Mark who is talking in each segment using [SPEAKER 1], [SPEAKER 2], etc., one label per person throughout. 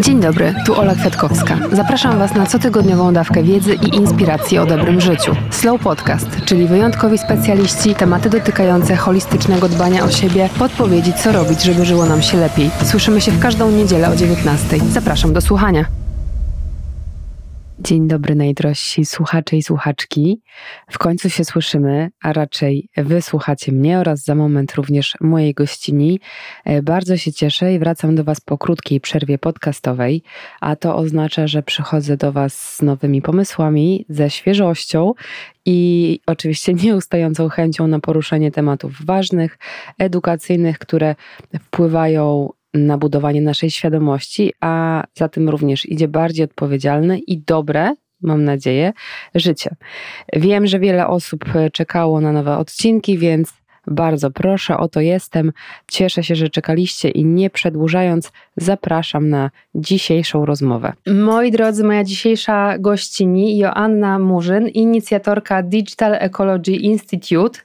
[SPEAKER 1] Dzień dobry, tu Ola Kwiatkowska. Zapraszam Was na cotygodniową dawkę wiedzy i inspiracji o dobrym życiu. Slow Podcast, czyli wyjątkowi specjaliści, tematy dotykające holistycznego dbania o siebie, podpowiedzi co robić, żeby żyło nam się lepiej. Słyszymy się w każdą niedzielę o 19. Zapraszam do słuchania. Dzień dobry najdrożsi słuchacze i słuchaczki. W końcu się słyszymy, a raczej wy słuchacie mnie oraz za moment również mojej gościni. E, bardzo się cieszę i wracam do was po krótkiej przerwie podcastowej, a to oznacza, że przychodzę do was z nowymi pomysłami, ze świeżością i oczywiście nieustającą chęcią na poruszenie tematów ważnych, edukacyjnych, które wpływają na budowanie naszej świadomości, a za tym również idzie bardziej odpowiedzialne i dobre, mam nadzieję, życie. Wiem, że wiele osób czekało na nowe odcinki, więc bardzo proszę, oto jestem. Cieszę się, że czekaliście i nie przedłużając, zapraszam na dzisiejszą rozmowę. Moi drodzy, moja dzisiejsza gościni Joanna Murzyn, inicjatorka Digital Ecology Institute.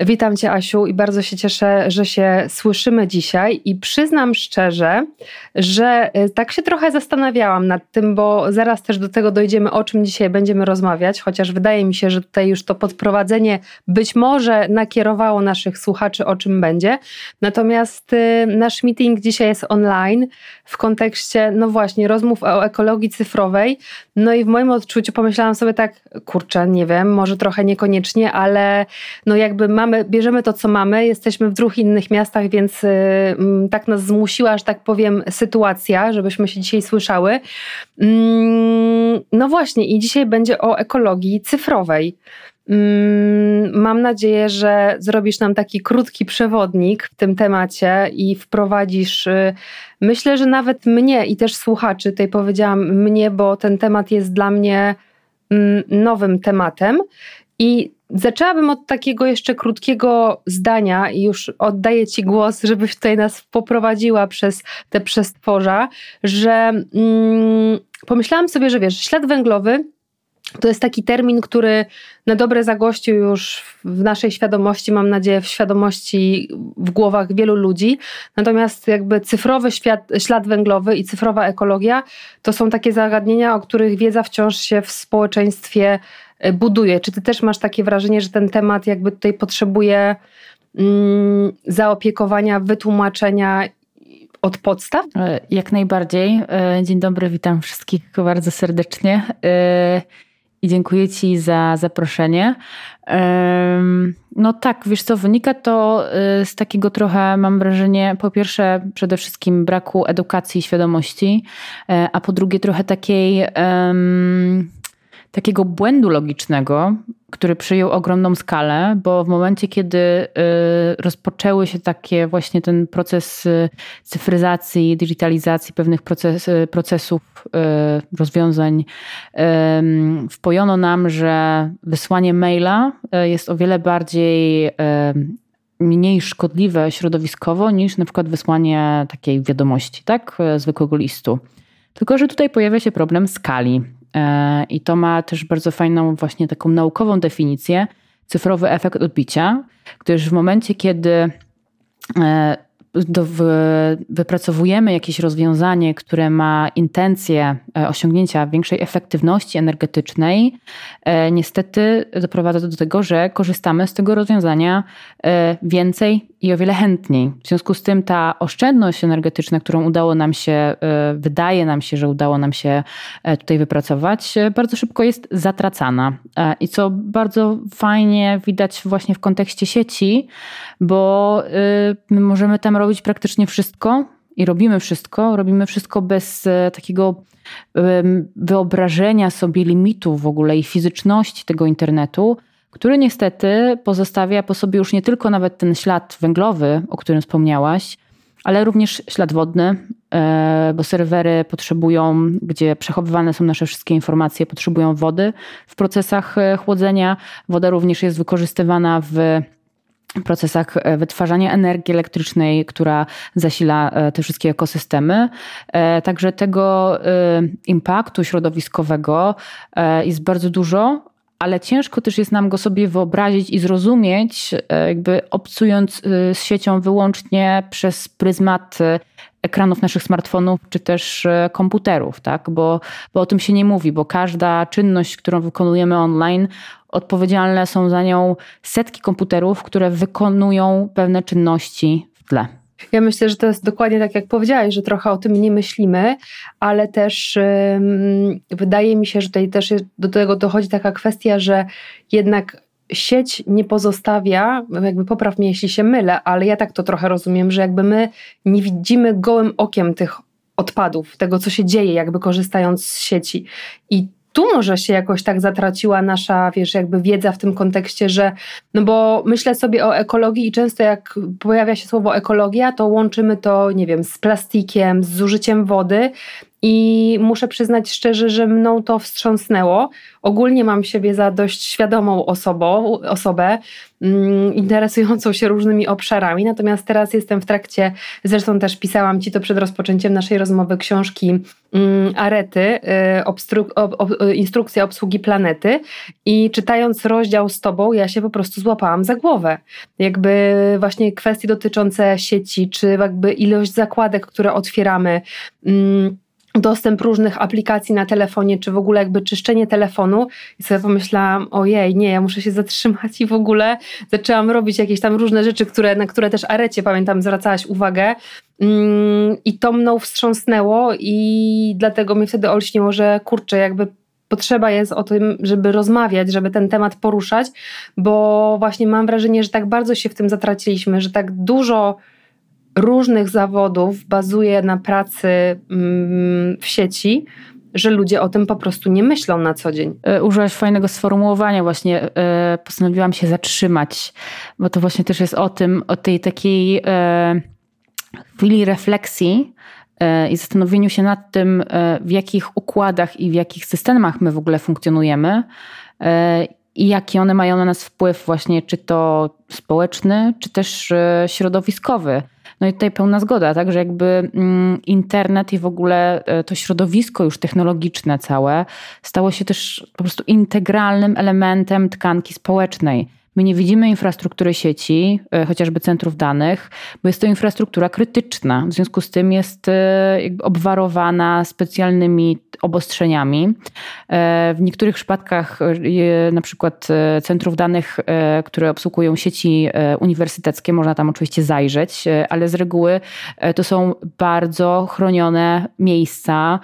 [SPEAKER 1] Witam Cię, Asiu, i bardzo się cieszę, że się słyszymy dzisiaj. I przyznam szczerze, że y, tak się trochę zastanawiałam nad tym, bo zaraz też do tego dojdziemy, o czym dzisiaj będziemy rozmawiać, chociaż wydaje mi się, że tutaj już to podprowadzenie być może nakierowało naszych słuchaczy, o czym będzie. Natomiast y, nasz meeting dzisiaj jest online w kontekście, no właśnie, rozmów o ekologii cyfrowej. No i w moim odczuciu pomyślałam sobie tak, kurczę, nie wiem, może trochę niekoniecznie, ale no jakby mamy, bierzemy to, co mamy, jesteśmy w dwóch innych miastach, więc y, mm, tak nas zmusiła, że tak powiem, sytuacja, żebyśmy się dzisiaj słyszały. Mm, no właśnie, i dzisiaj będzie o ekologii cyfrowej. Mm, mam nadzieję, że zrobisz nam taki krótki przewodnik w tym temacie i wprowadzisz, y, myślę, że nawet mnie i też słuchaczy, tutaj powiedziałam mnie, bo ten temat jest dla mnie mm, nowym tematem. I zaczęłabym od takiego jeszcze krótkiego zdania i już oddaję Ci głos, żebyś tutaj nas poprowadziła przez te przestworza, że mm, pomyślałam sobie, że wiesz, ślad węglowy to jest taki termin, który na dobre zagościł już w naszej świadomości, mam nadzieję, w świadomości, w głowach wielu ludzi. Natomiast jakby cyfrowy świat, ślad węglowy i cyfrowa ekologia to są takie zagadnienia, o których wiedza wciąż się w społeczeństwie e, buduje. Czy ty też masz takie wrażenie, że ten temat jakby tutaj potrzebuje mm, zaopiekowania, wytłumaczenia od podstaw?
[SPEAKER 2] E, jak najbardziej. E, dzień dobry, witam wszystkich bardzo serdecznie i dziękuję Ci za zaproszenie. No tak, wiesz co, wynika to y, z takiego trochę, mam wrażenie, po pierwsze przede wszystkim braku edukacji i świadomości, e, a po drugie trochę takiej, takiego błędu logicznego, który przyjął ogromną skalę, bo w momencie, kiedy y, rozpoczęły się takie właśnie ten proces y, cyfryzacji, digitalizacji pewnych proces, y, procesów, rozwiązań, wpojono nam, że wysłanie maila jest o wiele bardziej mniej szkodliwe środowiskowo niż na przykład wysłanie takiej wiadomości, tak, zwykłego listu. Tylko, że tutaj pojawia się problem skali. E, I to ma też bardzo fajną, właśnie taką naukową definicję cyfrowy efekt odbicia, gdyż w momencie, kiedy e, do, wypracowujemy jakieś rozwiązanie, które ma intencję e, osiągnięcia większej efektywności energetycznej, niestety doprowadza do tego, że korzystamy z tego rozwiązania więcej i o wiele chętniej. W związku z tym ta oszczędność energetyczna, którą udało nam się, e, wydaje nam się, że udało nam się e, tutaj wypracować, e, bardzo szybko jest zatracana. I co bardzo fajnie widać właśnie w kontekście sieci, bo my możemy tam robić praktycznie wszystko, i robimy wszystko, robimy wszystko bez takiego wyobrażenia sobie limitów w ogóle i fizyczności tego internetu, który niestety pozostawia po sobie już nie tylko nawet ten ślad węglowy, o którym wspomniałaś, ale również ślad wodny, e, bo serwery potrzebują, gdzie przechowywane są nasze wszystkie informacje, potrzebują wody w procesach e, chłodzenia. Woda również jest wykorzystywana w procesach e, wytwarzania energii elektrycznej, która zasila te wszystkie ekosystemy. Także tego impaktu środowiskowego jest bardzo dużo, ale ciężko też jest nam go sobie wyobrazić i zrozumieć, e, jakby obcując e, z siecią wyłącznie przez pryzmat e, ekranów naszych smartfonów czy też komputerów, tak? bo, bo o tym się nie mówi, bo każda czynność, którą wykonujemy online, odpowiedzialne są za nią setki komputerów, które wykonują pewne czynności w tle.
[SPEAKER 1] Ja myślę, że to jest dokładnie tak, jak powiedziałeś, że trochę o tym nie myślimy, ale też um, wydaje mi się, że tutaj też do tego dochodzi taka kwestia, że jednak sieć nie pozostawia, jakby popraw mnie, jeśli się mylę, ale ja tak to trochę rozumiem, że jakby my nie widzimy gołym okiem tych odpadów, tego co się dzieje, jakby korzystając z sieci. I tu może się jakoś tak zatraciła nasza, wiesz, jakby wiedza w tym kontekście, że, no bo myślę sobie o ekologii i często jak pojawia się słowo ekologia, to łączymy to, nie wiem, z plastikiem, z zużyciem wody i muszę przyznać szczerze, że mną to wstrząsnęło. Ogólnie mam siebie za dość świadomą osobą, osobę, mm, interesującą się różnymi obszarami, natomiast teraz jestem w trakcie, zresztą też pisałam Ci to przed rozpoczęciem naszej rozmowy, książki mm, Arety, y, ob, Instrukcja obsługi planety i czytając rozdział z Tobą, ja się po prostu złapałam za głowę. Jakby właśnie kwestie dotyczące sieci, czy jakby ilość zakładek, które otwieramy, mm, dostęp różnych aplikacji na telefonie, czy w ogóle jakby czyszczenie telefonu. I sobie pomyślałam, ojej, nie, ja muszę się zatrzymać i w ogóle zaczęłam robić jakieś tam różne rzeczy, które, na które też Arecie, pamiętam, zwracałaś uwagę. Mm, i to mną wstrząsnęło i dlatego mi wtedy olśniło, że kurczę, jakby potrzeba jest o tym, żeby rozmawiać, żeby ten temat poruszać, bo właśnie mam wrażenie, że tak bardzo się w tym zatraciliśmy, że tak dużo różnych zawodów bazuje na pracy mm, w sieci, że ludzie o tym po prostu nie myślą na co dzień.
[SPEAKER 2] E, użyłaś fajnego sformułowania, właśnie e, postanowiłam się zatrzymać, bo to właśnie też jest o tym, o tej takiej e, chwili refleksji i zastanowieniu się nad tym, w jakich układach i w jakich systemach my w ogóle funkcjonujemy i jaki one mają na nas wpływ, właśnie czy to społeczny, czy też środowiskowy. No i tutaj pełna zgoda, tak, że jakby mm, internet i w ogóle e, to środowisko już technologiczne całe stało się też po prostu integralnym elementem tkanki społecznej. My nie widzimy infrastruktury sieci, e, chociażby centrów danych, bo jest to infrastruktura krytyczna. W związku z tym jest e, obwarowana specjalnymi obostrzeniami. E, w niektórych przypadkach, na przykład centrów danych, które obsługują sieci uniwersyteckie, można tam oczywiście zajrzeć, ale z reguły to są bardzo chronione miejsca.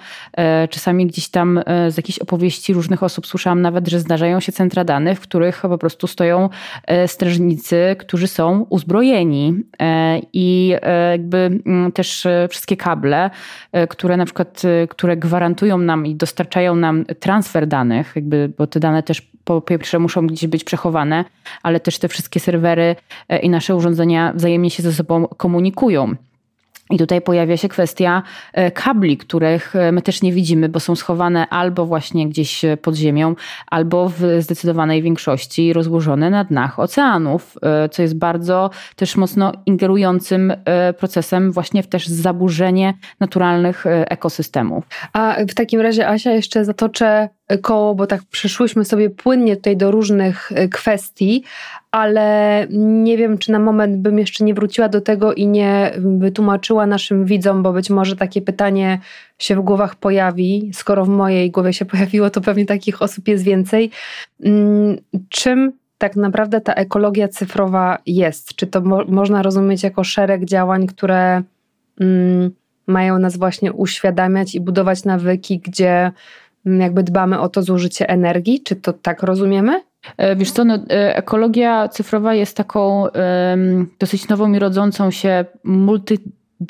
[SPEAKER 2] Czasami gdzieś tam z jakichś opowieści różnych osób słyszałam nawet, że zdarzają się centra danych, w których po prostu stoją strażnicy, którzy są uzbrojeni e, i e, jakby mm, też wszystkie kable, które na przykład, które gwarantują nam i dostarczają nam transfer danych, jakby, bo te dane też po pierwsze muszą gdzieś być przechowane, ale też te wszystkie serwery i nasze urządzenia wzajemnie się ze sobą komunikują. I tutaj pojawia się kwestia e, kabli, których e, my też nie widzimy, bo są schowane albo właśnie gdzieś e, pod ziemią, albo w zdecydowanej większości rozłożone na dnach oceanów, co jest bardzo też mocno ingerującym procesem właśnie w też zaburzenie naturalnych ekosystemów.
[SPEAKER 1] A w takim razie, Asia, jeszcze zatoczę koło, bo tak przeszłyśmy sobie płynnie tutaj do różnych kwestii, ale nie wiem, czy na moment bym jeszcze nie wróciła do tego i nie wytłumaczyła naszym widzom, bo być może takie pytanie się w głowach pojawi. Skoro w mojej głowie się pojawiło, to pewnie takich osób jest więcej. Mm, czym tak naprawdę ta ekologia cyfrowa jest? Czy to mo można rozumieć jako szereg działań, które mm, mają nas właśnie uświadamiać i budować nawyki, gdzie jakby dbamy o to zużycie energii? Czy to tak rozumiemy?
[SPEAKER 2] E, wiesz co, no, e, ekologia cyfrowa jest taką um, dosyć nową i rodzącą się multi,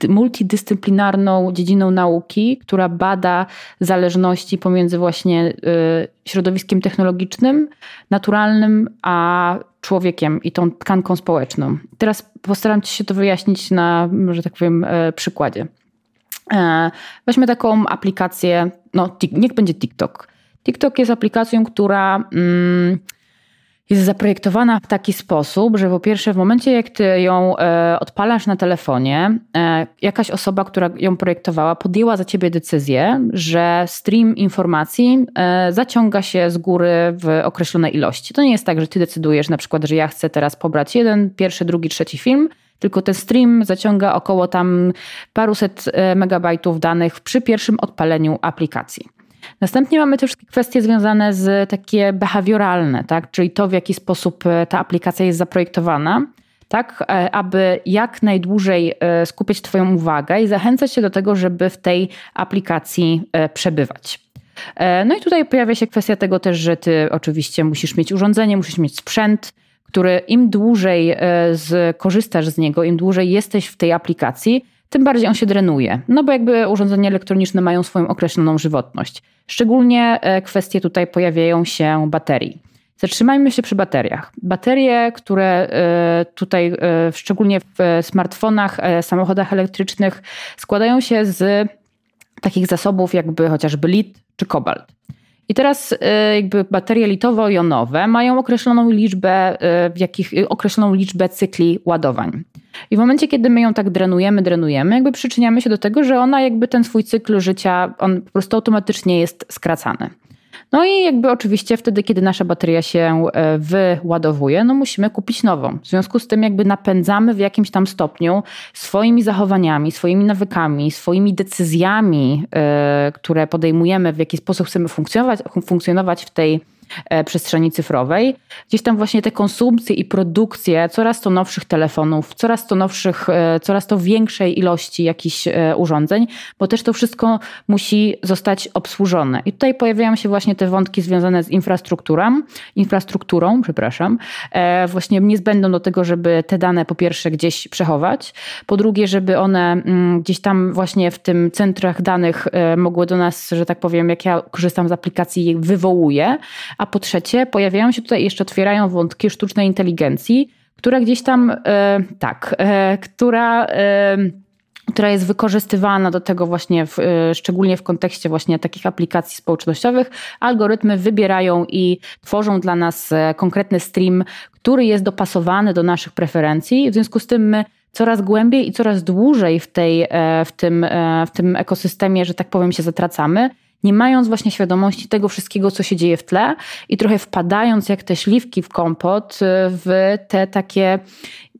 [SPEAKER 2] multidyscyplinarną dziedziną nauki, która bada zależności pomiędzy właśnie y, środowiskiem technologicznym, naturalnym, a człowiekiem i tą tkanką społeczną. Teraz postaram się to wyjaśnić na, że tak powiem, przykładzie. Weźmy taką aplikację, no niech będzie TikTok. TikTok jest aplikacją, która... Mm, jest zaprojektowana w taki sposób, że po pierwsze w momencie jak ty ją e, odpalasz na telefonie, e, jakaś osoba, która ją projektowała, podjęła za ciebie decyzję, że stream informacji e, zaciąga się z góry w określonej ilości. To nie jest tak, że ty decydujesz na przykład, że ja chcę teraz pobrać jeden, pierwszy, drugi, trzeci film, tylko ten stream zaciąga około tam paruset e, megabajtów danych przy pierwszym odpaleniu aplikacji. Następnie mamy też kwestie związane z takie behawioralne, tak? czyli to, w jaki sposób e, ta aplikacja jest zaprojektowana, tak, e, aby jak najdłużej skupić Twoją uwagę i zachęcać się do tego, żeby w tej aplikacji przebywać. No i tutaj pojawia się kwestia tego też, że Ty oczywiście musisz mieć urządzenie, musisz mieć sprzęt, który im dłużej z, korzystasz z niego, im dłużej jesteś w tej aplikacji, tym bardziej on się drenuje. No bo jakby urządzenia elektroniczne mają swoją określoną żywotność. Szczególnie e, kwestie tutaj pojawiają się baterii. Zatrzymajmy się przy bateriach. Baterie, które e, tutaj, e, szczególnie w smartfonach, samochodach elektrycznych, składają się z takich zasobów, jakby chociażby lit czy kobalt. I teraz jakby baterie litowo-jonowe mają określoną liczbę, w jakich, określoną liczbę cykli ładowań. I w momencie, kiedy my ją tak drenujemy, drenujemy, jakby przyczyniamy się do tego, że ona jakby ten swój cykl życia, on po prostu automatycznie jest skracany. No i jakby oczywiście wtedy, kiedy nasza bateria się e, wyładowuje, no musimy kupić nową. W związku z tym jakby napędzamy w jakimś tam stopniu swoimi zachowaniami, swoimi nawykami, swoimi decyzjami, e, które podejmujemy, w jaki sposób chcemy funkcjonować, funkcjonować w tej przestrzeni cyfrowej. Gdzieś tam właśnie te konsumpcje i produkcje coraz to nowszych telefonów, coraz to nowszych, e, coraz to większej ilości jakichś e, urządzeń, bo też to wszystko musi zostać obsłużone. I tutaj pojawiają się właśnie te wątki związane z infrastrukturą, infrastrukturą, przepraszam, właśnie niezbędną do tego, żeby te dane po pierwsze gdzieś przechować, po drugie, żeby one mm, gdzieś tam właśnie w tym centrach danych mogły do nas, że tak powiem, jak ja korzystam z aplikacji, wywołuje, a po trzecie pojawiają się tutaj jeszcze, otwierają wątki sztucznej inteligencji, która gdzieś tam, e, tak, e, która e, która jest wykorzystywana do tego właśnie, w, szczególnie w kontekście właśnie takich aplikacji społecznościowych. Algorytmy wybierają i tworzą dla nas konkretny stream, który jest dopasowany do naszych preferencji. W związku z tym my coraz głębiej i coraz dłużej w, tej, w, tym, w tym ekosystemie, że tak powiem, się zatracamy nie mając właśnie świadomości tego wszystkiego, co się dzieje w tle i trochę wpadając jak te śliwki w kompot y, w te takie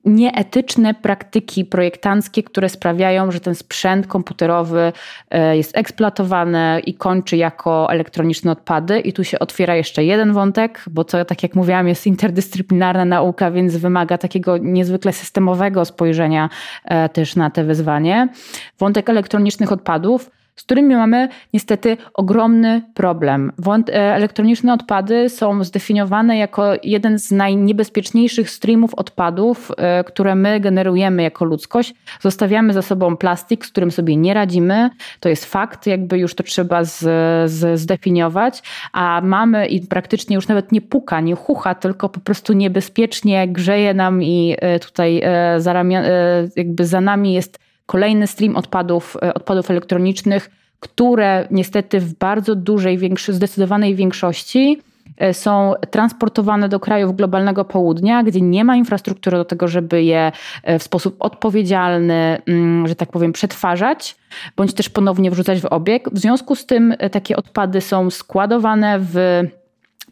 [SPEAKER 2] nieetyczne praktyki projektanckie, które sprawiają, że ten sprzęt komputerowy y, jest eksploatowany i kończy jako elektroniczne odpady. I tu się otwiera jeszcze jeden wątek, bo to, tak jak mówiłam, jest interdyscyplinarna nauka, więc wymaga takiego niezwykle systemowego spojrzenia y, też na te wyzwanie. Wątek elektronicznych odpadów z którymi mamy niestety ogromny problem. E, elektroniczne odpady są zdefiniowane jako jeden z najniebezpieczniejszych streamów odpadów, e, które my generujemy jako ludzkość. Zostawiamy za sobą plastik, z którym sobie nie radzimy. To jest fakt, jakby już to trzeba z, z, zdefiniować, a mamy i praktycznie już nawet nie puka, nie chucha, tylko po prostu niebezpiecznie grzeje nam i e, tutaj za, ramia, jakby za nami jest kolejny stream odpadów, e, odpadów elektronicznych, które niestety w bardzo dużej, zdecydowanej większości e, są transportowane do krajów globalnego południa, gdzie nie ma infrastruktury do tego, żeby je e, w sposób odpowiedzialny, mm, że tak powiem, przetwarzać, bądź też ponownie wrzucać w obieg. W związku z tym takie odpady są składowane w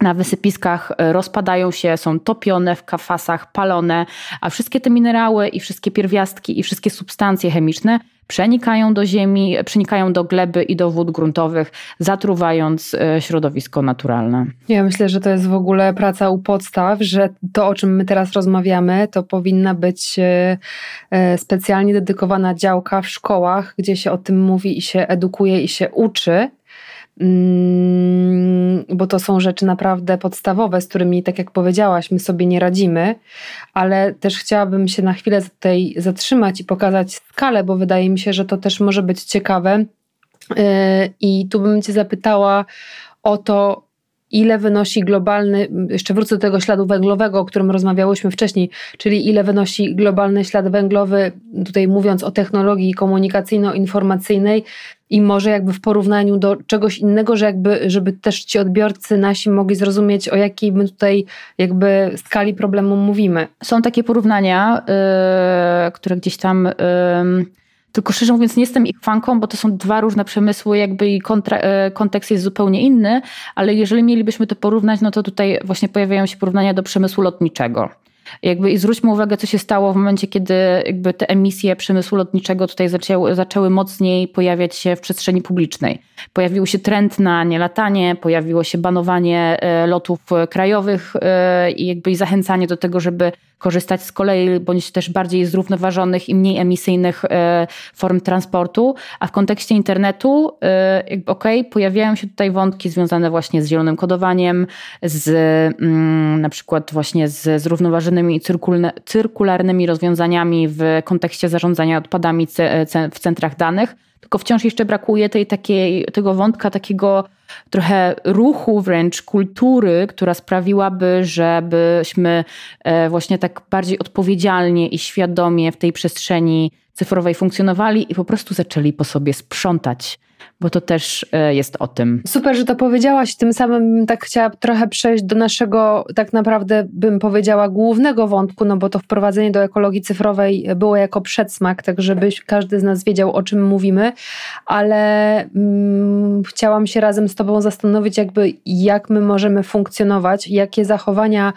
[SPEAKER 2] na wysypiskach e, rozpadają się, są topione w kafasach, palone, a wszystkie te minerały i wszystkie pierwiastki i wszystkie substancje chemiczne przenikają do ziemi, przenikają do gleby i do wód gruntowych, zatruwając e, środowisko naturalne.
[SPEAKER 3] Ja myślę, że to jest w ogóle praca u podstaw, że to, o czym my teraz rozmawiamy, to powinna być e, specjalnie dedykowana działka w szkołach, gdzie się o tym mówi i się edukuje i się uczy Mm, bo to są rzeczy naprawdę podstawowe, z którymi, tak jak powiedziałaś, my sobie nie radzimy, ale też chciałabym się na chwilę tutaj zatrzymać i pokazać skalę, bo wydaje mi się, że to też może być ciekawe. Y, I tu bym Cię zapytała o to,
[SPEAKER 1] ile wynosi globalny, jeszcze wrócę do tego śladu węglowego, o którym rozmawiałyśmy wcześniej, czyli ile wynosi globalny ślad węglowy, tutaj mówiąc o technologii komunikacyjno-informacyjnej i może jakby w porównaniu do czegoś innego, że jakby, żeby też ci odbiorcy nasi mogli zrozumieć, o jakiej my tutaj jakby skali problemu mówimy.
[SPEAKER 2] Są takie porównania, yy, które gdzieś tam... Yy tylko szczerze mówiąc, nie jestem ich fanką, bo to są dwa różne przemysły, jakby i kontra, e, kontekst jest zupełnie inny, ale jeżeli mielibyśmy to porównać, no to tutaj właśnie pojawiają się porównania do przemysłu lotniczego. Jakby I zwróćmy uwagę, co się stało w momencie, kiedy jakby te emisje przemysłu lotniczego tutaj zaczęły, zaczęły mocniej pojawiać się w przestrzeni publicznej. Pojawił się trend na nielatanie, pojawiło się banowanie e, lotów krajowych e, i jakby zachęcanie do tego, żeby korzystać z kolei bądź też bardziej zrównoważonych i mniej emisyjnych e, form transportu, a w kontekście internetu, ok, pojawiają się tutaj wątki związane właśnie z zielonym kodowaniem, z mm, na przykład właśnie z i cyrkularnymi rozwiązaniami w kontekście zarządzania odpadami w centrach danych tylko wciąż jeszcze brakuje tej takiej, tego wątka takiego trochę ruchu wręcz kultury, która sprawiłaby, żebyśmy e, właśnie tak bardziej odpowiedzialnie i świadomie w tej przestrzeni cyfrowej funkcjonowali i po prostu zaczęli po sobie sprzątać bo to też e, jest o tym.
[SPEAKER 1] Super, że to powiedziałaś. Tym samym tak chciałam trochę przejść do naszego, tak naprawdę bym powiedziała, głównego wątku, no bo to wprowadzenie do ekologii cyfrowej było jako przedsmak, tak żeby każdy z nas wiedział, o czym mówimy, ale mm, chciałam się razem z Tobą zastanowić, jakby jak my możemy funkcjonować, jakie zachowania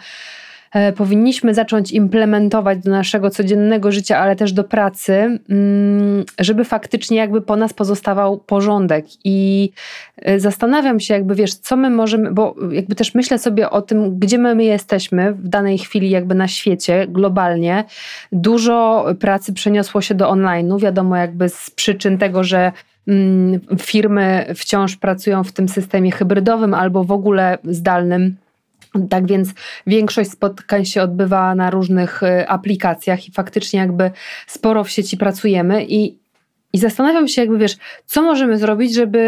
[SPEAKER 1] powinniśmy zacząć implementować do naszego codziennego życia, ale też do pracy, mm, żeby faktycznie jakby po nas pozostawał porządek. I e, zastanawiam się, jakby wiesz, co my możemy, bo jakby też myślę sobie o tym, gdzie my jesteśmy w danej chwili, jakby na świecie, globalnie. Dużo pracy przeniosło się do online'u, wiadomo, jakby z przyczyn tego, że mm, firmy wciąż pracują w tym systemie hybrydowym albo w ogóle zdalnym tak więc większość spotkań się odbywa na różnych y, aplikacjach i faktycznie jakby sporo w sieci pracujemy i, i zastanawiam się, jakby wiesz, co możemy zrobić, żeby.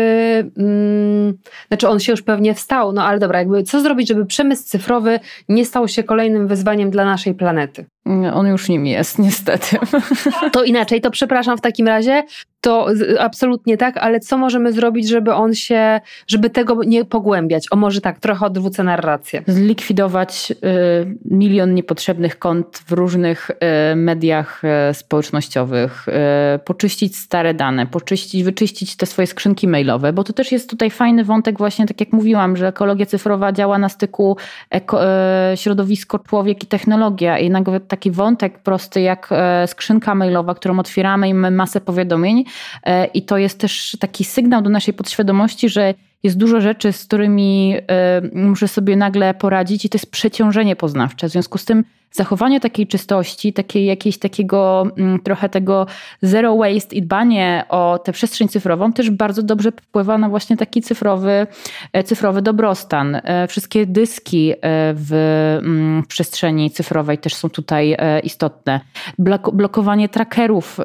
[SPEAKER 1] Mm, znaczy, on się już pewnie wstał, no ale dobra, jakby co zrobić, żeby przemysł cyfrowy nie stał się kolejnym wyzwaniem dla naszej planety?
[SPEAKER 2] On już nim jest, niestety.
[SPEAKER 1] To inaczej, to przepraszam w takim razie. To absolutnie tak, ale co możemy zrobić, żeby on się, żeby tego nie pogłębiać? O może tak, trochę odwrócę narrację.
[SPEAKER 2] Zlikwidować y, milion niepotrzebnych kont w różnych y, mediach y, społecznościowych, y, poczyścić stare dane, poczyścić, wyczyścić te swoje skrzynki mailowe, bo to też jest tutaj fajny wątek właśnie, tak jak mówiłam, że ekologia cyfrowa działa na styku eko, y, środowisko, człowiek i technologia i nawet taki wątek prosty jak e, skrzynka mailowa, którą otwieramy i mamy masę powiadomień e, i to jest też taki sygnał do naszej podświadomości, że jest dużo rzeczy, z którymi e, muszę sobie nagle poradzić i to jest przeciążenie poznawcze. W związku z tym zachowanie takiej czystości, takiej jakiegoś takiego mm, trochę tego zero waste i dbanie o tę przestrzeń cyfrową też bardzo dobrze wpływa na właśnie taki cyfrowy, e, cyfrowy dobrostan. E, wszystkie dyski w, mm, w przestrzeni cyfrowej też są tutaj istotne. Blokowanie trackerów,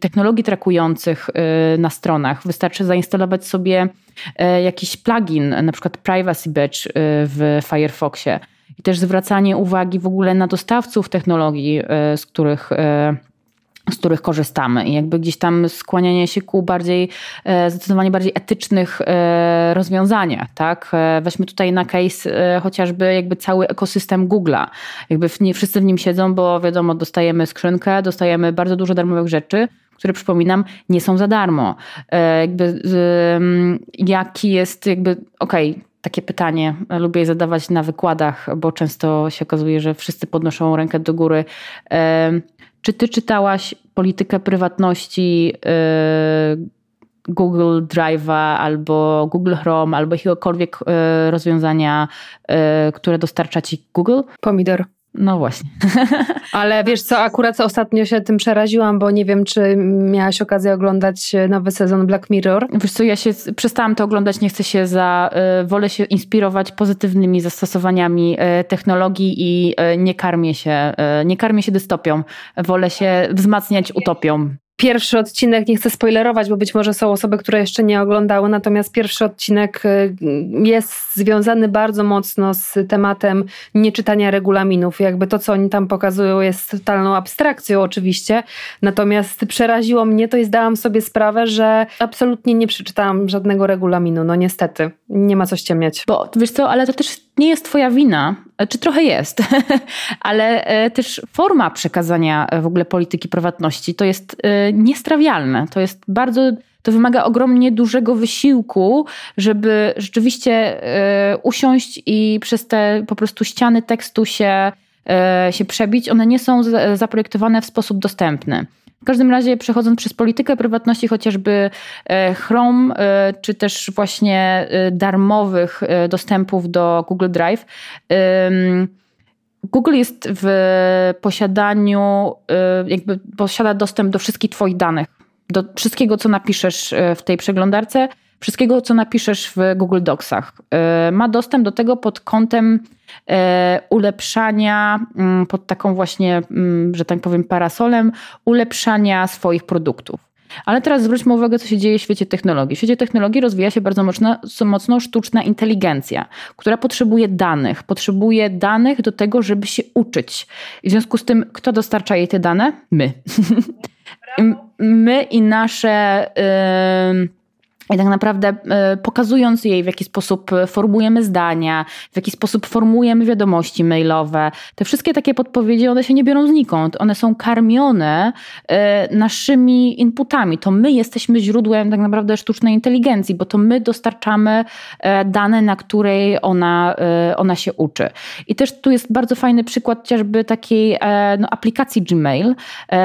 [SPEAKER 2] technologii trakujących na stronach. Wystarczy zainstalować sobie E, jakiś plugin, na przykład Privacy Badge e, w Firefoxie. I też zwracanie uwagi w ogóle na dostawców technologii, e, z których z których korzystamy i jakby gdzieś tam skłanianie się ku bardziej, zdecydowanie bardziej etycznych rozwiązaniach, tak? Weźmy tutaj na case chociażby jakby cały ekosystem Google'a. Jakby nie wszyscy w nim siedzą, bo wiadomo, dostajemy skrzynkę, dostajemy bardzo dużo darmowych rzeczy, które przypominam, nie są za darmo. E, jakby, jaki jest, jakby, okej, okay, takie pytanie lubię je zadawać na wykładach, bo często się okazuje, że wszyscy podnoszą rękę do góry. E, czy ty czytałaś politykę prywatności e, Google Drive'a albo Google Chrome albo jakiegokolwiek rozwiązania, które dostarcza ci Google?
[SPEAKER 1] Pomidor.
[SPEAKER 2] No właśnie.
[SPEAKER 1] Ale wiesz co, akurat ostatnio się tym przeraziłam, bo nie wiem, czy miałaś okazję oglądać nowy sezon Black Mirror.
[SPEAKER 2] Wiesz co, ja się przestałam to oglądać, nie chcę się za... Y, wolę się inspirować pozytywnymi zastosowaniami y, technologii i nie karmię się, nie karmię się dystopią. Wolę się wzmacniać utopią.
[SPEAKER 1] Pierwszy odcinek, nie chcę spoilerować, bo być może są osoby, które jeszcze nie oglądały, natomiast pierwszy odcinek y, jest związany bardzo mocno z tematem nieczytania regulaminów. Jakby to, co oni tam pokazują, jest totalną abstrakcją oczywiście, natomiast przeraziło mnie to i zdałam sobie sprawę, że absolutnie nie przeczytałam żadnego regulaminu. No niestety, nie ma co ściemniać.
[SPEAKER 2] Bo wiesz co, ale to też nie jest twoja wina, czy trochę jest, ale e, też forma przekazania w ogóle polityki prywatności to jest e, niestrawialne. To jest bardzo, to wymaga ogromnie dużego wysiłku, żeby rzeczywiście e, usiąść i przez te po prostu ściany tekstu się, się przebić. One nie są zaprojektowane w sposób dostępny. W każdym razie przechodząc przez politykę prywatności, chociażby e, Chrome, e, czy też właśnie e, darmowych dostępów do Google Drive, Google jest w posiadaniu, jakby posiada dostęp do wszystkich Twoich danych, do wszystkiego, co napiszesz w tej przeglądarce, wszystkiego, co napiszesz w Google Docsach. Ma dostęp do tego pod kątem E, ulepszania mm, pod taką właśnie, mm, że tak powiem, parasolem, ulepszania swoich produktów. Ale teraz zwróćmy uwagę, co się dzieje w świecie technologii. W świecie technologii rozwija się bardzo mocno, mocno sztuczna inteligencja, która potrzebuje danych. Potrzebuje danych do tego, żeby się uczyć. I w związku z tym, kto dostarcza jej te dane? My. My i nasze. Yy, i tak naprawdę e, pokazując jej, w jaki sposób formujemy zdania, w jaki sposób formujemy wiadomości mailowe, te wszystkie takie podpowiedzi, one się nie biorą znikąd. One są karmione e, naszymi inputami. To my jesteśmy źródłem tak naprawdę sztucznej inteligencji, bo to my dostarczamy e, dane, na której ona, ona się uczy. I też tu jest bardzo fajny przykład chociażby takiej no, aplikacji Gmail,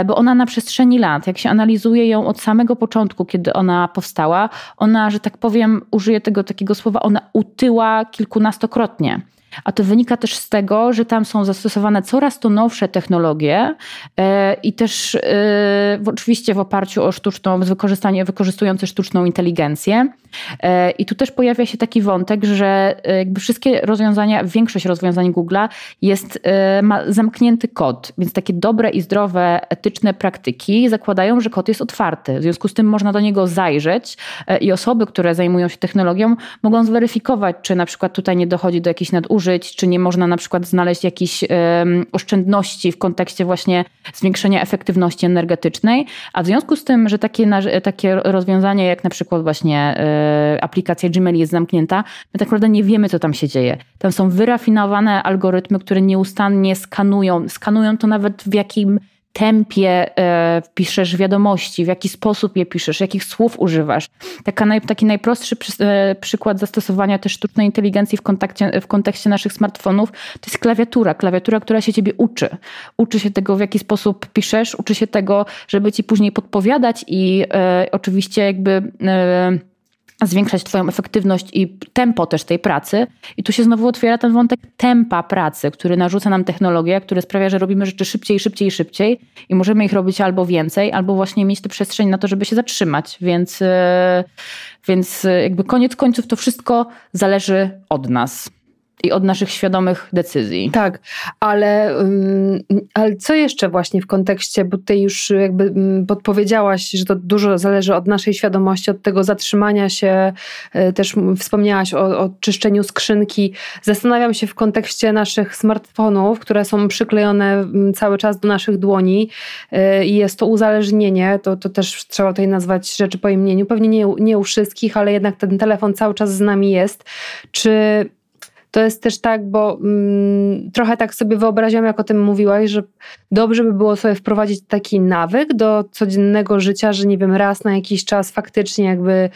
[SPEAKER 2] bo ona na przestrzeni lat, jak się analizuje ją od samego początku, kiedy ona powstała, ona, że tak powiem, użyję tego takiego słowa, ona utyła kilkunastokrotnie. A to wynika też z tego, że tam są zastosowane coraz to nowsze technologie e, i też e, oczywiście w oparciu o sztuczną, wykorzystanie, wykorzystujące sztuczną inteligencję. E, I tu też pojawia się taki wątek, że jakby wszystkie rozwiązania, większość rozwiązań Google'a jest, ma zamknięty kod, więc takie dobre i zdrowe, etyczne praktyki zakładają, że kod jest otwarty. W związku z tym można do niego zajrzeć i osoby, które zajmują się technologią, mogą zweryfikować, czy na przykład tutaj nie dochodzi do jakichś nadużyć, użyć, czy nie można na przykład znaleźć jakichś oszczędności w kontekście właśnie zwiększenia efektywności energetycznej. A w związku z tym, że takie, takie rozwiązanie jak na przykład właśnie e, aplikacja Gmail jest zamknięta, my tak naprawdę nie wiemy, co tam się dzieje. Tam są wyrafinowane algorytmy, które nieustannie skanują, skanują to nawet w jakim tempie e, piszesz wiadomości, w jaki sposób je piszesz, jakich słów używasz. Taka naj, taki najprostszy przy, e, przykład zastosowania też sztucznej inteligencji w, kontakcie, w kontekście naszych smartfonów to jest klawiatura. Klawiatura, która się ciebie uczy. Uczy się tego, w jaki sposób piszesz, uczy się tego, żeby ci później podpowiadać i e, oczywiście jakby zwiększać Twoją efektywność i tempo też tej pracy. I tu się znowu otwiera ten wątek tempa pracy, który narzuca nam technologia, który sprawia, że robimy rzeczy szybciej, szybciej, szybciej i możemy ich robić albo więcej, albo właśnie mieć tę przestrzeń na to, żeby się zatrzymać. Więc, e, więc e, jakby koniec końców to wszystko zależy od nas i od naszych świadomych decyzji.
[SPEAKER 1] Tak, ale, ale co jeszcze właśnie w kontekście, bo tutaj już jakby podpowiedziałaś, że to dużo zależy od naszej świadomości, od tego zatrzymania się, e, też wspomniałaś o, o czyszczeniu skrzynki. Zastanawiam się w kontekście naszych smartfonów, które są przyklejone cały czas do naszych dłoni e, i jest to uzależnienie, to, to też trzeba tutaj nazwać rzeczy po imieniu. Pewnie nie, nie u wszystkich, ale jednak ten telefon cały czas z nami jest. Czy to jest też tak, bo mm, trochę tak sobie wyobraziłam, jak o tym mówiłaś, że dobrze by było sobie wprowadzić taki nawyk do codziennego życia, że nie wiem, raz na jakiś czas faktycznie jakby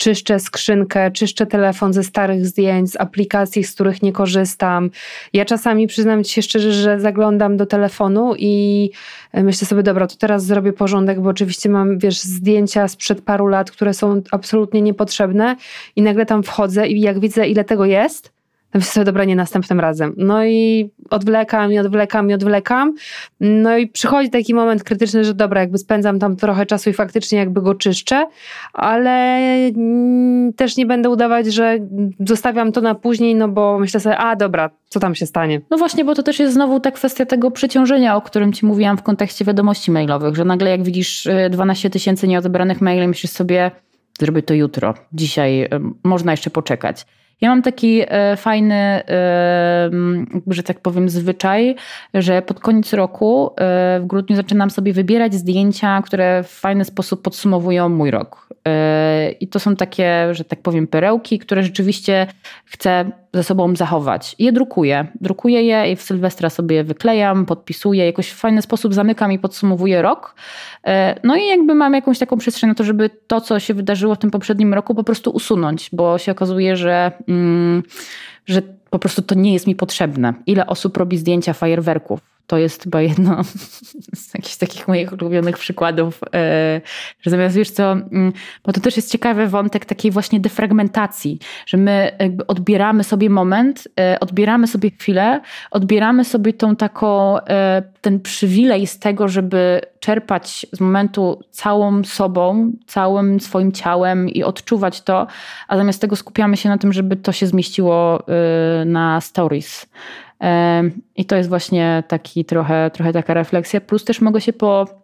[SPEAKER 1] czyszczę skrzynkę, czyszczę telefon ze starych zdjęć, z aplikacji, z których nie korzystam. Ja czasami przyznam ci się szczerze, że zaglądam do telefonu i e, myślę sobie, dobra, to teraz zrobię porządek, bo oczywiście mam, wiesz, zdjęcia sprzed paru lat, które są absolutnie niepotrzebne i nagle tam wchodzę i jak widzę, ile tego jest, myślę sobie, dobra, nie następnym razem. No i odwlekam i odwlekam i odwlekam. No i przychodzi taki moment krytyczny, że dobra, jakby spędzam tam trochę czasu i faktycznie jakby go czyszczę, ale też nie będę udawać, że zostawiam to na później, no bo myślę sobie, a dobra, co tam się stanie.
[SPEAKER 2] No właśnie, bo to też jest znowu ta kwestia tego przeciążenia, o którym ci mówiłam w kontekście wiadomości mailowych, że nagle jak widzisz 12 y, tysięcy nieodebranych maili, myślisz sobie, zrobię to jutro, dzisiaj y, można jeszcze poczekać. Ja mam taki e, fajny, e, że tak powiem, zwyczaj, że pod koniec roku e, w grudniu zaczynam sobie wybierać zdjęcia, które w fajny sposób podsumowują mój rok. I to są takie, że tak powiem, perełki, które rzeczywiście chcę ze sobą zachować. Je drukuję. Drukuję je i w Sylwestra sobie wyklejam, podpisuję, jakoś w fajny sposób zamykam i podsumowuję rok. No i jakby mam jakąś taką przestrzeń na to, żeby to, co się wydarzyło w tym poprzednim roku, po prostu usunąć, bo się okazuje, że Mm, że po prostu to nie jest mi potrzebne. Ile osób robi zdjęcia fajerwerków? To jest chyba jedno z jakichś takich moich ulubionych przykładów, e, że zamiast wiesz co, mm, bo to też jest ciekawy wątek takiej właśnie defragmentacji, że my jakby odbieramy sobie moment, e, odbieramy sobie chwilę, odbieramy sobie tą taką, e, ten przywilej z tego, żeby czerpać z momentu całą sobą, całym swoim ciałem i odczuwać to, a zamiast tego skupiamy się na tym, żeby to się zmieściło na stories. I to jest właśnie taki trochę, trochę taka refleksja. Plus też mogę się po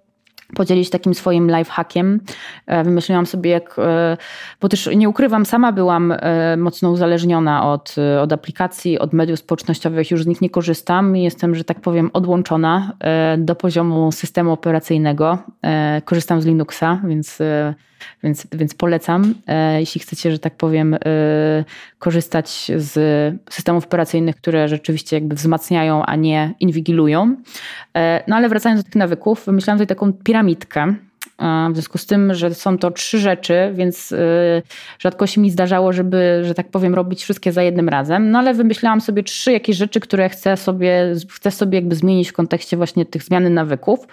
[SPEAKER 2] podzielić takim swoim life hackiem. E, wymyśliłam sobie, jak, e, bo też nie ukrywam, sama byłam e, mocno uzależniona od, od aplikacji, od mediów społecznościowych, już z nich nie korzystam jestem, że tak powiem, odłączona do poziomu systemu operacyjnego. Korzystam z Linuxa, więc więc, więc polecam, e, jeśli chcecie, że tak powiem, e, korzystać z systemów operacyjnych, które rzeczywiście jakby wzmacniają, a nie inwigilują. E, no ale wracając do tych nawyków, wymyślałam tutaj taką piramidkę, w związku z tym, że są to trzy rzeczy, więc y, rzadko się mi zdarzało, żeby, że tak powiem, robić wszystkie za jednym razem. No ale wymyślałam sobie trzy jakieś rzeczy, które chcę sobie, chcę sobie jakby zmienić w kontekście właśnie tych zmiany nawyków.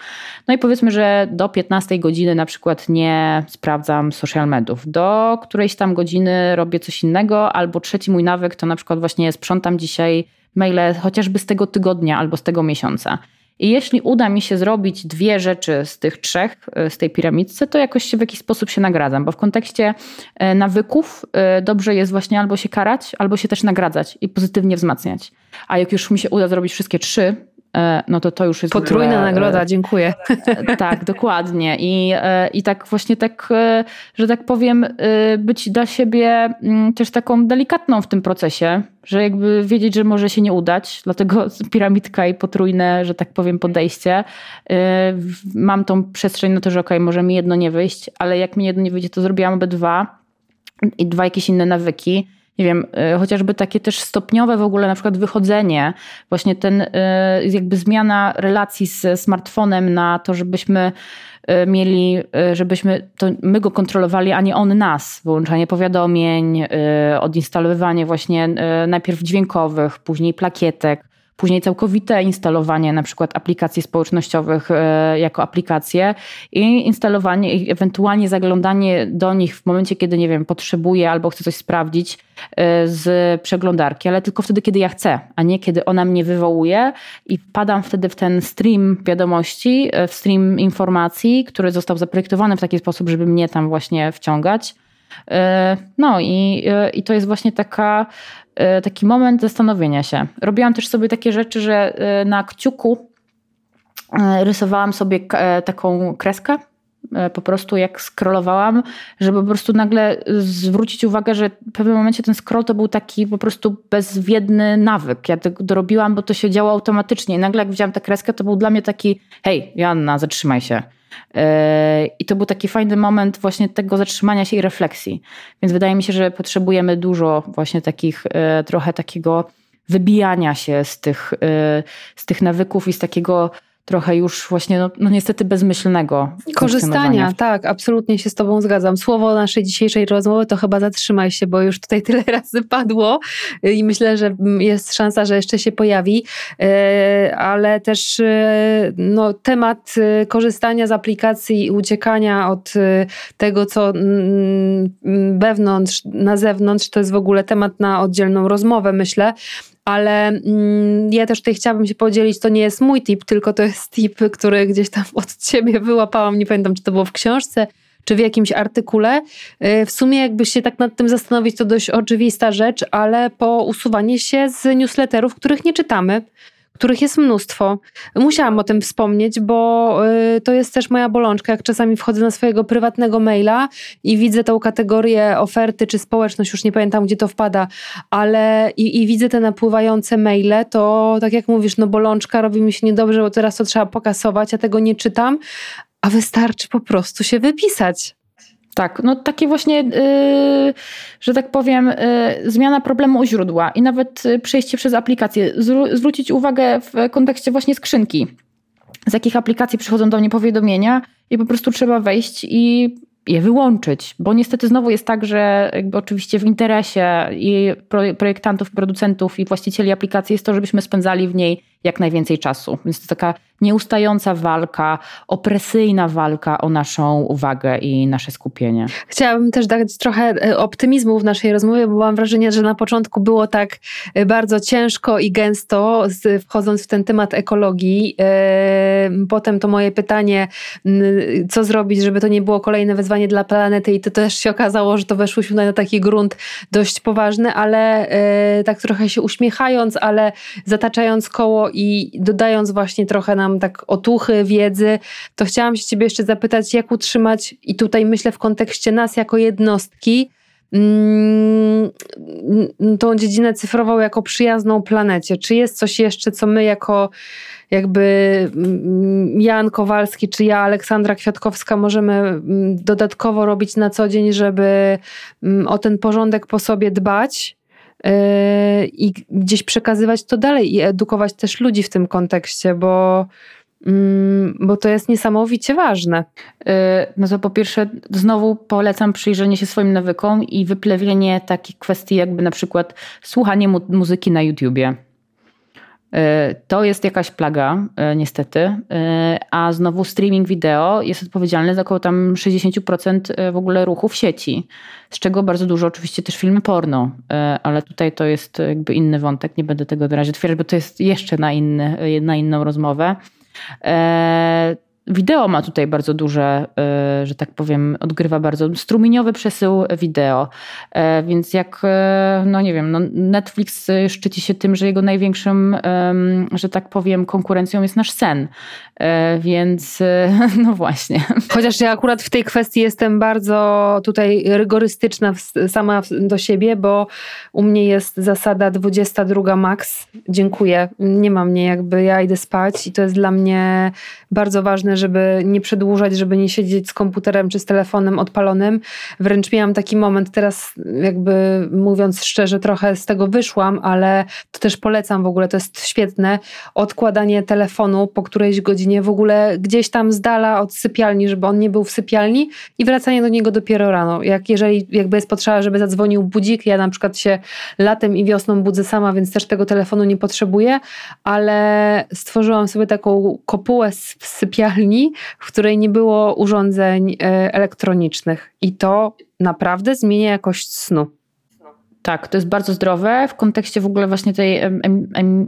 [SPEAKER 2] No i powiedzmy, że do 15 godziny na przykład nie sprawdzam social mediów. Do którejś tam godziny robię coś innego, albo trzeci mój nawyk to na przykład właśnie sprzątam dzisiaj maile chociażby z tego tygodnia albo z tego miesiąca. I jeśli uda mi się zrobić dwie rzeczy z tych trzech, e, z tej piramidce, to jakoś się w jakiś sposób się nagradzam, bo w kontekście e, nawyków e, dobrze jest właśnie albo się karać, albo się też nagradzać i pozytywnie wzmacniać. A jak już mi się uda zrobić wszystkie trzy, no to to już jest
[SPEAKER 1] Potrójna ogóle, nagroda, dziękuję.
[SPEAKER 2] E, tak, dokładnie. I, e, I tak właśnie tak, że tak powiem, być dla siebie mm, też taką delikatną w tym procesie, że jakby wiedzieć, że może się nie udać, dlatego piramidka i potrójne, że tak powiem, podejście. Mam tą przestrzeń na to, że okej, okay, może mi jedno nie wyjść, ale jak mi jedno nie wyjdzie, to zrobiłam obydwa i dwa jakieś inne nawyki nie wiem, y, chociażby takie też stopniowe w ogóle na przykład wychodzenie, właśnie ten y, jakby zmiana relacji z smartfonem na to, żebyśmy y, mieli, żebyśmy to my go kontrolowali, a nie on nas. Wyłączanie powiadomień, odinstalowywanie właśnie najpierw dźwiękowych, później plakietek, później całkowite instalowanie na przykład aplikacji społecznościowych e, jako aplikacje i instalowanie i ewentualnie zaglądanie do nich w momencie, kiedy nie wiem, potrzebuję albo chcę coś sprawdzić e, z przeglądarki, ale tylko wtedy, kiedy ja chcę, a nie kiedy ona mnie wywołuje i wpadam wtedy w ten stream wiadomości, e, w stream informacji, który został zaprojektowany w taki sposób, żeby mnie tam właśnie wciągać. No i, i to jest właśnie taka E, taki moment zastanowienia się. Robiłam też sobie takie rzeczy, że e, na kciuku e, rysowałam sobie taką kreskę, po prostu jak scrollowałam, żeby po prostu nagle zwrócić uwagę, że w pewnym momencie ten scroll to był taki po prostu bezwiedny nawyk. Ja tego dorobiłam, bo to się działo automatycznie. I nagle jak widziałam tę kreskę, to był dla mnie taki hej, Joanna, zatrzymaj się. Yy, I to był taki fajny moment właśnie tego zatrzymania się i refleksji. Więc wydaje mi się, że potrzebujemy dużo właśnie takich, yy, trochę takiego wybijania się z tych, yy, z tych nawyków i z takiego trochę już właśnie, no, no niestety bezmyślnego.
[SPEAKER 1] Korzystania, tak, absolutnie się z Tobą zgadzam. Słowo naszej dzisiejszej rozmowy to chyba zatrzymaj się, bo już tutaj tyle razy padło i myślę, że jest szansa, że jeszcze się pojawi, e, ale też e, no, temat e, korzystania z aplikacji i uciekania od tego, co wewnątrz, na zewnątrz, to jest w ogóle temat na oddzielną rozmowę, myślę ale mm, ja też tutaj chciałabym się podzielić, to nie jest mój tip, tylko to jest tip, który gdzieś tam od ciebie wyłapałam, nie pamiętam, czy to było w książce, czy w jakimś artykule. Y, w sumie jakby się tak nad tym zastanowić, to dość oczywista rzecz, ale po usuwanie się z newsletterów, których nie czytamy, których jest mnóstwo. Musiałam o tym wspomnieć, bo y, to jest też moja bolączka, jak czasami wchodzę na swojego prywatnego maila i widzę tą kategorię oferty czy społeczność, już nie pamiętam gdzie to wpada, ale i, i widzę te napływające maile, to tak jak mówisz, no bolączka robi mi się niedobrze, bo teraz to trzeba pokasować, ja tego nie czytam, a wystarczy po prostu się wypisać.
[SPEAKER 2] Tak, no takie właśnie, yy, że tak powiem, yy, zmiana problemu u źródła i nawet y, przejście przez aplikację. Zwró zwrócić uwagę w kontekście właśnie skrzynki. Z jakich aplikacji przychodzą do mnie powiadomienia i po prostu trzeba wejść i je wyłączyć, bo niestety znowu jest tak, że jakby oczywiście w interesie i projektantów, producentów i właścicieli aplikacji jest to, żebyśmy spędzali w niej jak najwięcej czasu. Więc to taka nieustająca walka, opresyjna walka o naszą uwagę i nasze skupienie.
[SPEAKER 1] Chciałabym też dać trochę e, optymizmu w naszej rozmowie, bo mam wrażenie, że na początku było tak e, bardzo ciężko i gęsto, wchodząc w ten temat ekologii. E, potem to moje pytanie, co zrobić, żeby to nie było kolejne wyzwanie dla planety i to też się okazało, że to weszłyśmy na taki grunt dość poważny, ale tak trochę się uśmiechając, ale zataczając koło i dodając właśnie trochę nam tak otuchy, wiedzy, to chciałam się ciebie jeszcze zapytać, jak utrzymać, i tutaj myślę w kontekście nas jako jednostki, mm, tą dziedzinę cyfrową jako przyjazną planecie. Czy jest coś jeszcze, co my jako jakby mm, Jan Kowalski czy ja, Aleksandra Kwiatkowska, możemy mm, dodatkowo robić na co dzień, żeby o ten porządek po sobie dbać? Yy, i gdzieś przekazywać to dalej i edukować też ludzi w tym kontekście, bo mm, bo to jest niesamowicie ważne.
[SPEAKER 2] Yy, no to po pierwsze, znowu polecam przyjrzenie się swoim nawykom i wyplewienie takich kwestii, jakby na przykład słuchanie mu muzyki na YouTubie. E, to jest jakaś plaga, e, niestety, e, a znowu streaming wideo jest odpowiedzialny za około tam 60% w ogóle ruchu w sieci, z czego bardzo dużo oczywiście też filmy porno, ale tutaj to jest jakby inny wątek, nie będę tego na razie otwierać, bo to jest jeszcze na, inny, na inną rozmowę. Wideo ma tutaj bardzo duże, e, że tak powiem, odgrywa bardzo strumieniowy przesył wideo. E, więc jak, e, no nie wiem, no Netflix szczyci się tym, że jego największym, że tak powiem, konkurencją jest nasz sen. Więc no właśnie.
[SPEAKER 1] Chociaż ja akurat w tej kwestii jestem bardzo tutaj rygorystyczna sama do siebie, bo u mnie jest zasada 22 max. Dziękuję. Nie ma mnie jakby, ja idę spać i to jest dla mnie bardzo ważne, żeby nie przedłużać, żeby nie siedzieć z komputerem czy z telefonem odpalonym. Wręcz miałam taki moment, teraz jakby mówiąc szczerze, trochę z tego wyszłam, ale to też polecam w ogóle, to jest świetne. Odkładanie telefonu po którejś godzinie w ogóle gdzieś tam z dala od sypialni, żeby on nie był w sypialni i wracanie do niego dopiero rano. Jak jeżeli jakby jest potrzeba, żeby zadzwonił budzik, ja na przykład się latem i wiosną budzę sama, więc też tego telefonu nie potrzebuję, ale stworzyłam sobie taką kopułę w sypialni, w której nie było urządzeń e, elektronicznych. I to naprawdę zmienia jakość snu.
[SPEAKER 2] Tak, to jest bardzo zdrowe w kontekście w ogóle właśnie tej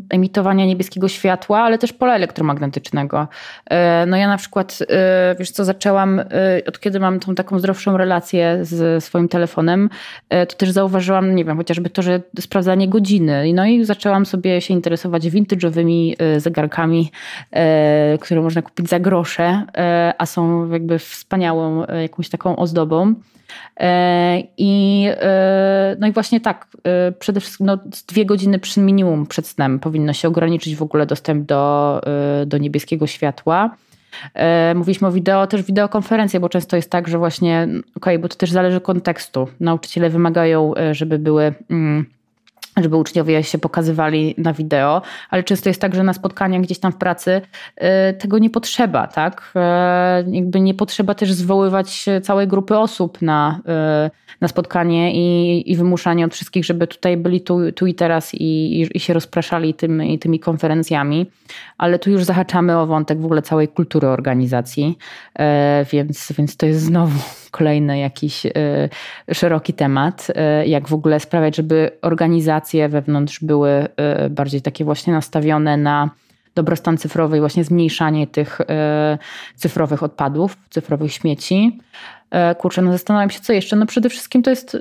[SPEAKER 2] emitowania niebieskiego światła, ale też pola elektromagnetycznego. E, no ja na przykład, e, wiesz co, zaczęłam, e, od kiedy mam tą taką zdrowszą relację z swoim telefonem, to też zauważyłam, nie wiem, chociażby to, że sprawdzanie godziny. No i zaczęłam sobie się interesować vintage'owymi zegarkami, które można kupić za grosze, a są jakby wspaniałą jakąś taką ozdobą. E, I, e, no i właśnie tak, e, przede wszystkim no, dwie godziny przy minimum przed snem powinno się ograniczyć w ogóle dostęp do, do niebieskiego światła. Mówiliśmy o wideo, też wideokonferencje, bo często jest tak, że właśnie, okej, okay, bo to też zależy kontekstu. Nauczyciele wymagają, żeby były. Mm, żeby uczniowie się pokazywali na wideo, ale często jest tak, że na spotkaniach gdzieś tam w pracy y, tego nie potrzeba, tak? Y, jakby nie potrzeba też zwoływać całej grupy osób na, y, na spotkanie i, i wymuszanie od wszystkich, żeby tutaj byli tu, tu i teraz i, i, i się rozpraszali tymi, tymi konferencjami, ale tu już zahaczamy o wątek w ogóle całej kultury organizacji, więc, więc to jest znowu kolejny jakiś szeroki temat, jak w ogóle sprawiać, żeby organizacja aplikacje wewnątrz były y, bardziej takie właśnie nastawione na dobrostan cyfrowy i właśnie zmniejszanie tych y, cyfrowych odpadów, cyfrowych śmieci. Y, kurczę, no zastanawiam się, co jeszcze. No przede wszystkim to jest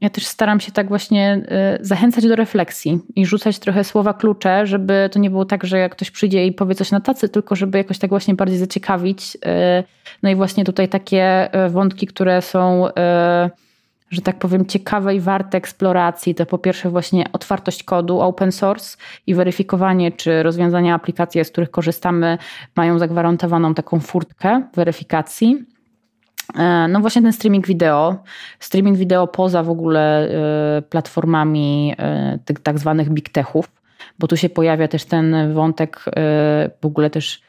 [SPEAKER 2] ja też staram się tak właśnie zachęcać do refleksji i rzucać trochę słowa klucze, żeby to nie było tak, że jak ktoś przyjdzie i powie coś na tacy, tylko żeby jakoś tak właśnie bardziej zaciekawić. No i właśnie tutaj takie wątki, które są że tak powiem, ciekawe i warte eksploracji, to po pierwsze właśnie otwartość kodu, open source i weryfikowanie, czy rozwiązania aplikacji, z których korzystamy, mają zagwarantowaną taką furtkę weryfikacji. E, no właśnie ten streaming wideo, streaming wideo poza w ogóle e, platformami e, tych tak zwanych big techów, bo tu się pojawia też ten wątek w ogóle też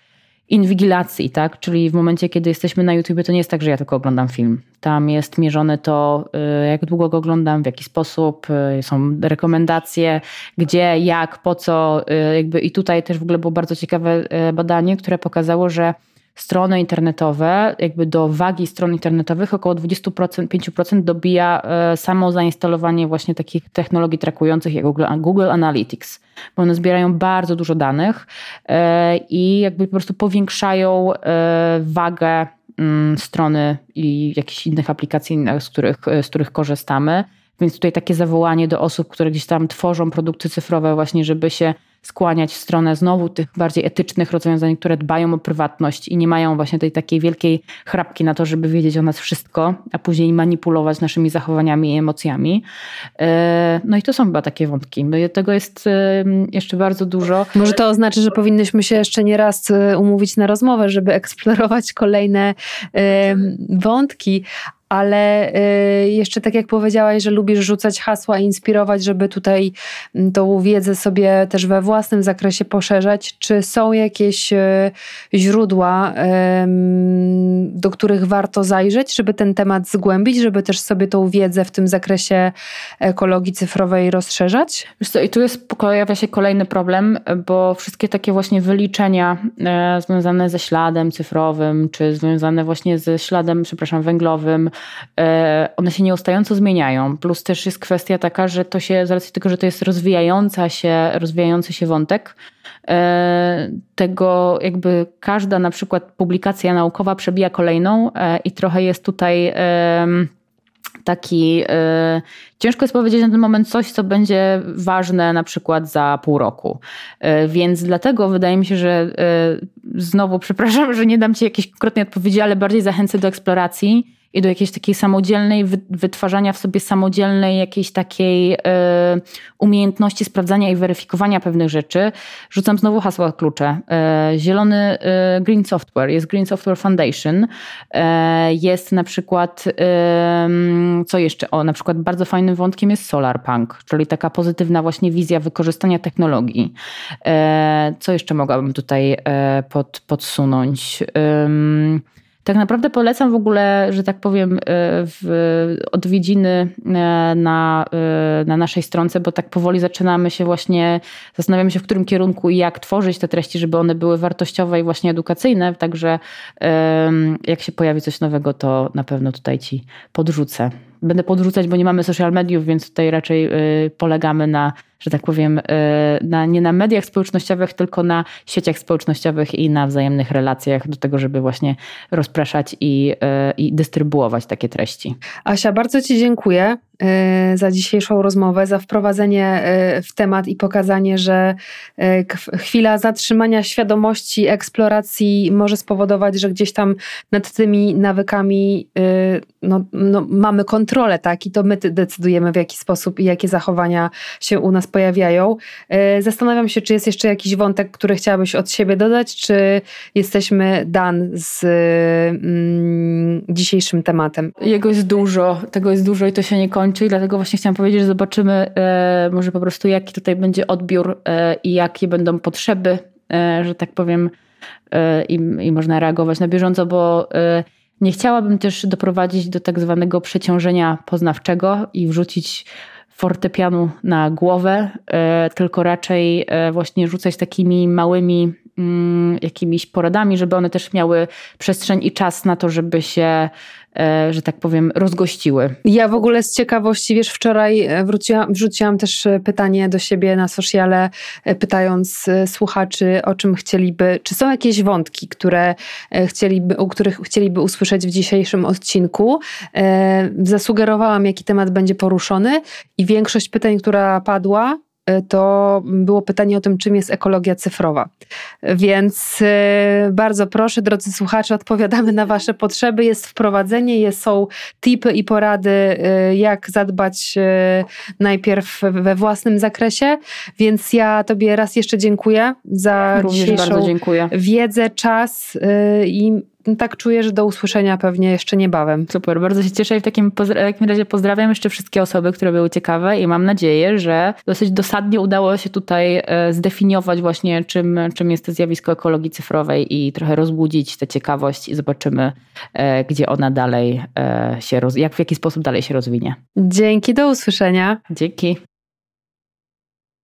[SPEAKER 2] inwigilacji, tak? Czyli w momencie, kiedy jesteśmy na YouTube, to nie jest tak, że ja tylko oglądam film. Tam jest mierzone to, jak długo go oglądam, w jaki sposób, są rekomendacje, gdzie, jak, po co. Jakby I tutaj też w ogóle było bardzo ciekawe badanie, które pokazało, że strony internetowe, jakby do wagi stron internetowych około 25% dobija e, samo zainstalowanie właśnie takich technologii trakujących jak Google, Google Analytics, bo one zbierają bardzo dużo danych e, i jakby po prostu powiększają e, wagę mm, strony i jakichś innych aplikacji, z których, z których korzystamy. Więc tutaj takie zawołanie do osób, które gdzieś tam tworzą produkty cyfrowe, właśnie, żeby się skłaniać w stronę znowu tych bardziej etycznych rozwiązań, które dbają o prywatność i nie mają właśnie tej takiej wielkiej chrapki na to, żeby wiedzieć o nas wszystko, a później manipulować naszymi zachowaniami i emocjami. E, no i to są chyba takie wątki. No tego jest jeszcze bardzo dużo.
[SPEAKER 1] Może to oznacza, że powinnyśmy się jeszcze nie raz e, umówić na rozmowę, żeby eksplorować kolejne wątki, ale y, jeszcze tak jak powiedziałaś, że lubisz rzucać hasła, inspirować, żeby tutaj mm, tą wiedzę sobie też we własnym zakresie poszerzać. Czy są jakieś y, źródła, do których warto zajrzeć, żeby ten temat zgłębić, żeby też sobie tą wiedzę w tym zakresie ekologii cyfrowej rozszerzać?
[SPEAKER 2] Wiesz co, i tu jest, pojawia się kolejny problem, bo wszystkie takie właśnie wyliczenia e, związane ze śladem cyfrowym, czy związane właśnie ze śladem, przepraszam, węglowym, one się nieustająco zmieniają. Plus też jest kwestia taka, że to się, z racji tego, że to jest rozwijająca się, rozwijający się wątek, e, tego jakby każda na przykład publikacja naukowa przebija kolejną e, i trochę jest tutaj taki. ciężko jest powiedzieć na ten moment coś, co będzie ważne na przykład za pół roku. więc dlatego wydaje mi się, że znowu przepraszam, że nie dam Ci jakiejś konkretnej odpowiedzi, ale bardziej zachęcę do eksploracji i do jakiejś takiej samodzielnej, wytwarzania w sobie samodzielnej jakiejś takiej y, umiejętności sprawdzania i weryfikowania pewnych rzeczy. Rzucam znowu hasła klucze. Y, zielony y, Green Software, jest Green Software Foundation, jest na przykład, co jeszcze? O, na przykład bardzo fajnym wątkiem jest Solarpunk, czyli taka pozytywna właśnie wizja wykorzystania technologii. Co jeszcze mogłabym tutaj pod, podsunąć? Tak naprawdę polecam w ogóle, że tak powiem, e, w odwiedziny e, na, e, na naszej stronce, bo tak powoli zaczynamy się właśnie, zastanawiamy się w którym kierunku i jak tworzyć te treści, żeby one były wartościowe i właśnie edukacyjne. Także jak się pojawi coś nowego, to na pewno tutaj Ci podrzucę będę podrzucać, bo nie mamy social mediów, więc tutaj raczej y, polegamy na, że tak powiem, y, na, nie na mediach społecznościowych, tylko na sieciach społecznościowych i na wzajemnych relacjach do tego, żeby właśnie rozpraszać i, y, i dystrybuować takie treści.
[SPEAKER 1] Asia, bardzo Ci dziękuję. E, za dzisiejszą rozmowę, za wprowadzenie e, w temat i pokazanie, że e, chwila zatrzymania świadomości, eksploracji może spowodować, że gdzieś tam nad tymi nawykami no, no, mamy kontrolę, tak? I to my decydujemy w jaki sposób i jakie zachowania się u nas pojawiają. Zastanawiam się, czy jest jeszcze jakiś wątek, który chciałabyś od siebie dodać, czy jesteśmy dan z mm, dzisiejszym tematem?
[SPEAKER 2] Jego jest dużo, tego jest dużo i to się nie kończy kończy i dlatego właśnie chciałam powiedzieć, że zobaczymy e, może po prostu jaki tutaj będzie odbiór e, i jakie będą potrzeby, e, że tak powiem i, i można reagować na bieżąco, bo nie chciałabym też doprowadzić do tak zwanego przeciążenia poznawczego i wrzucić fortepianu na głowę, tylko raczej właśnie rzucać takimi małymi jakimiś poradami, żeby one też miały przestrzeń i czas na to, żeby się E, że tak powiem, rozgościły.
[SPEAKER 1] Ja w ogóle z ciekawości, wiesz, wczoraj e, wróciłam, wrzuciłam też e, pytanie do siebie na sociale, pytając słuchaczy, o czym chcieliby, czy są jakieś wątki, które chcieliby, o których chcieliby usłyszeć w dzisiejszym odcinku. Zasugerowałam, jaki temat będzie poruszony i większość pytań, która padła, to było pytanie o tym, czym jest ekologia cyfrowa. Więc e, bardzo proszę, drodzy słuchacze, odpowiadamy na Wasze potrzeby. Jest wprowadzenie, jest, są tipy i porady, e, jak zadbać najpierw we własnym zakresie. Więc ja Tobie raz jeszcze dziękuję za Również dzisiejszą wiedzę, czas i tak czuję, że do usłyszenia pewnie jeszcze niebawem.
[SPEAKER 2] Super, bardzo się cieszę i w takim, w takim razie pozdrawiam jeszcze wszystkie osoby, które były ciekawe i mam nadzieję, że dosyć dosadnie udało się tutaj e, zdefiniować właśnie czym, czym jest to zjawisko ekologii cyfrowej i trochę rozbudzić tę ciekawość i zobaczymy, e, gdzie ona dalej e, się, roz... jak w jaki sposób dalej się rozwinie.
[SPEAKER 1] Dzięki, do usłyszenia.
[SPEAKER 2] Dzięki.